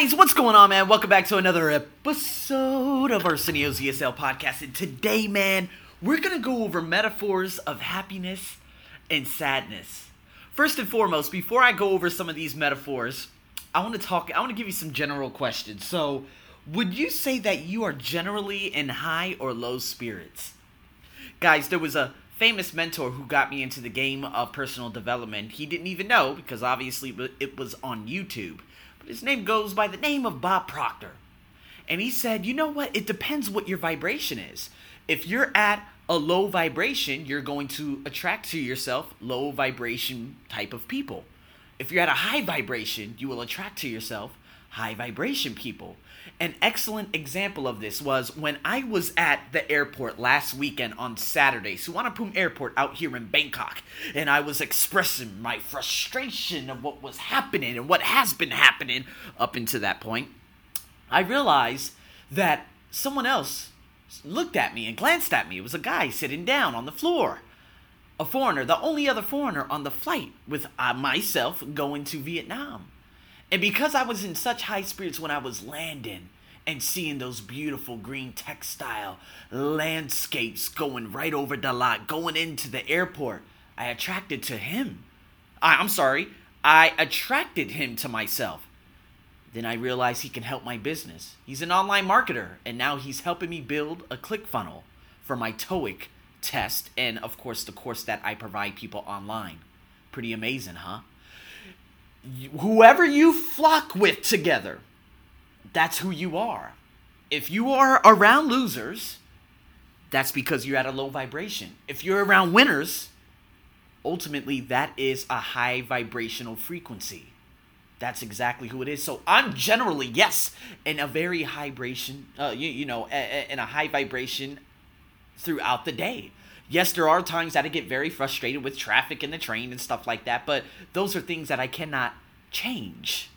guys, what's going on, man? Welcome back to another episode of Arsenio's ESL podcast. And today, man, we're gonna go over metaphors of happiness and sadness. First and foremost, before I go over some of these metaphors, I want to talk. I want to give you some general questions. So, would you say that you are generally in high or low spirits? Guys, there was a famous mentor who got me into the game of personal development. He didn't even know because obviously it was on YouTube. His name goes by the name of Bob Proctor. And he said, you know what? It depends what your vibration is. If you're at a low vibration, you're going to attract to yourself low vibration type of people. If you're at a high vibration, you will attract to yourself high vibration people. An excellent example of this was when I was at the airport last weekend on Saturday, Suvarnabhumi Airport out here in Bangkok, and I was expressing my frustration of what was happening and what has been happening up until that point. I realized that someone else looked at me and glanced at me. It was a guy sitting down on the floor. A foreigner, the only other foreigner on the flight with uh, myself going to Vietnam. And because I was in such high spirits when I was landing and seeing those beautiful green textile landscapes going right over the lot, going into the airport, I attracted to him. I, I'm sorry, I attracted him to myself. Then I realized he can help my business. He's an online marketer, and now he's helping me build a ClickFunnel for my TOEIC test, and of course, the course that I provide people online. Pretty amazing, huh? whoever you flock with together, that's who you are. If you are around losers, that's because you're at a low vibration. If you're around winners, ultimately that is a high vibrational frequency. That's exactly who it is. So I'm generally yes in a very high vibration, uh, you, you know, in a high vibration throughout the day. Yes, there are times that I get very frustrated with traffic and the train and stuff like that, but those are things that I cannot change.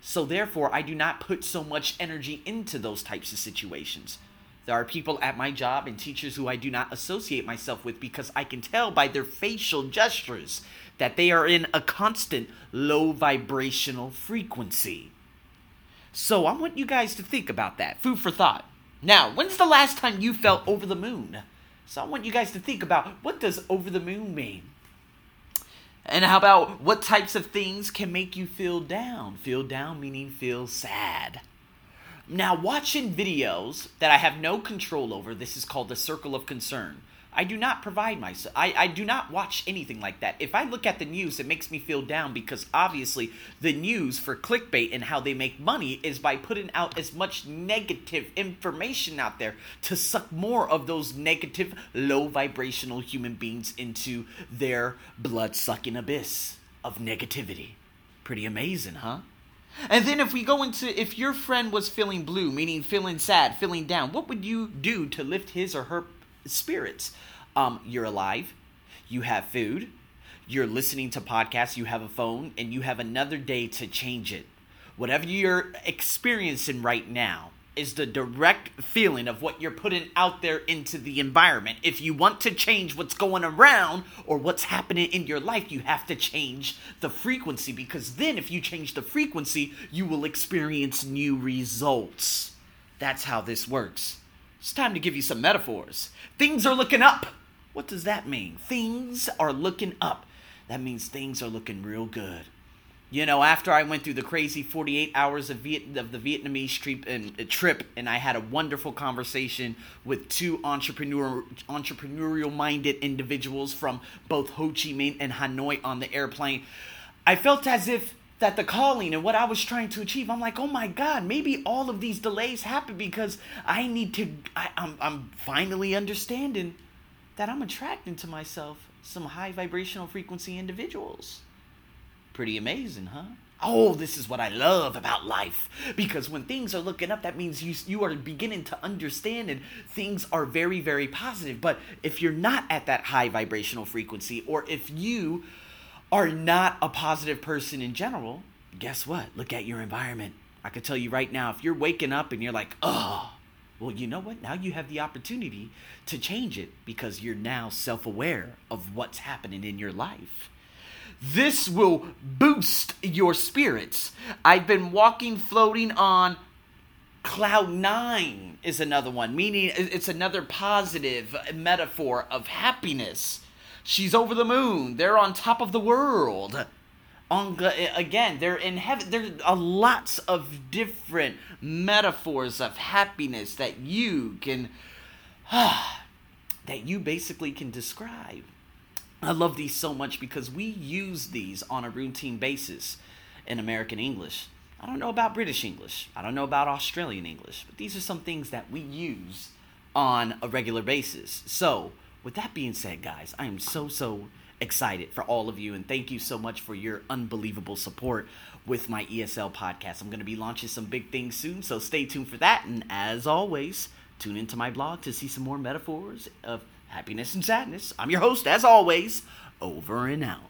So therefore, I do not put so much energy into those types of situations. There are people at my job and teachers who I do not associate myself with because I can tell by their facial gestures that they are in a constant low vibrational frequency. So I want you guys to think about that. Food for thought. Now, when's the last time you felt over the moon? So I want you guys to think about what does over the moon mean? And how about what types of things can make you feel down? Feel down meaning feel sad. Now, watching videos that I have no control over, this is called the circle of concern. I do not provide myself. I, I do not watch anything like that. If I look at the news, it makes me feel down because obviously the news for clickbait and how they make money is by putting out as much negative information out there to suck more of those negative, low vibrational human beings into their blood sucking abyss of negativity. Pretty amazing, huh? And then if we go into if your friend was feeling blue, meaning feeling sad, feeling down, what would you do to lift his or her spirits. Um, you're alive, you have food, you're listening to podcasts, you have a phone, and you have another day to change it. Whatever you're experiencing right now is the direct feeling of what you're putting out there into the environment. If you want to change what's going around or what's happening in your life, you have to change the frequency because then, if you change the frequency, you will experience new results. That's how this works. It's time to give you some metaphors. Things are looking up. What does that mean? Things are looking up. That means things are looking real good. You know, after I went through the crazy 48 hours of, Viet- of the Vietnamese trip and, uh, trip, and I had a wonderful conversation with two entrepreneur entrepreneurial minded individuals from both Ho Chi Minh and Hanoi on the airplane, I felt as if that the calling and what I was trying to achieve, I'm like, oh my God, maybe all of these delays happen because I need to, I, I'm, I'm finally understanding that I'm attracting to myself some high vibrational frequency individuals. Pretty amazing, huh? Oh, this is what I love about life. Because when things are looking up, that means you, you are beginning to understand and things are very, very positive. But if you're not at that high vibrational frequency, or if you are not a positive person in general, guess what? Look at your environment. I can tell you right now, if you're waking up and you're like, oh, well, you know what? Now you have the opportunity to change it because you're now self aware of what's happening in your life. This will boost your spirits. I've been walking, floating on cloud nine, is another one, meaning it's another positive metaphor of happiness. She's over the moon, they're on top of the world. On, again, they're in heaven. There are lots of different metaphors of happiness that you can, that you basically can describe. I love these so much because we use these on a routine basis in American English. I don't know about British English. I don't know about Australian English, but these are some things that we use on a regular basis. So, with that being said, guys, I am so, so excited for all of you, and thank you so much for your unbelievable support with my ESL podcast. I'm going to be launching some big things soon, so stay tuned for that. And as always, tune into my blog to see some more metaphors of happiness and sadness. I'm your host, as always, over and out.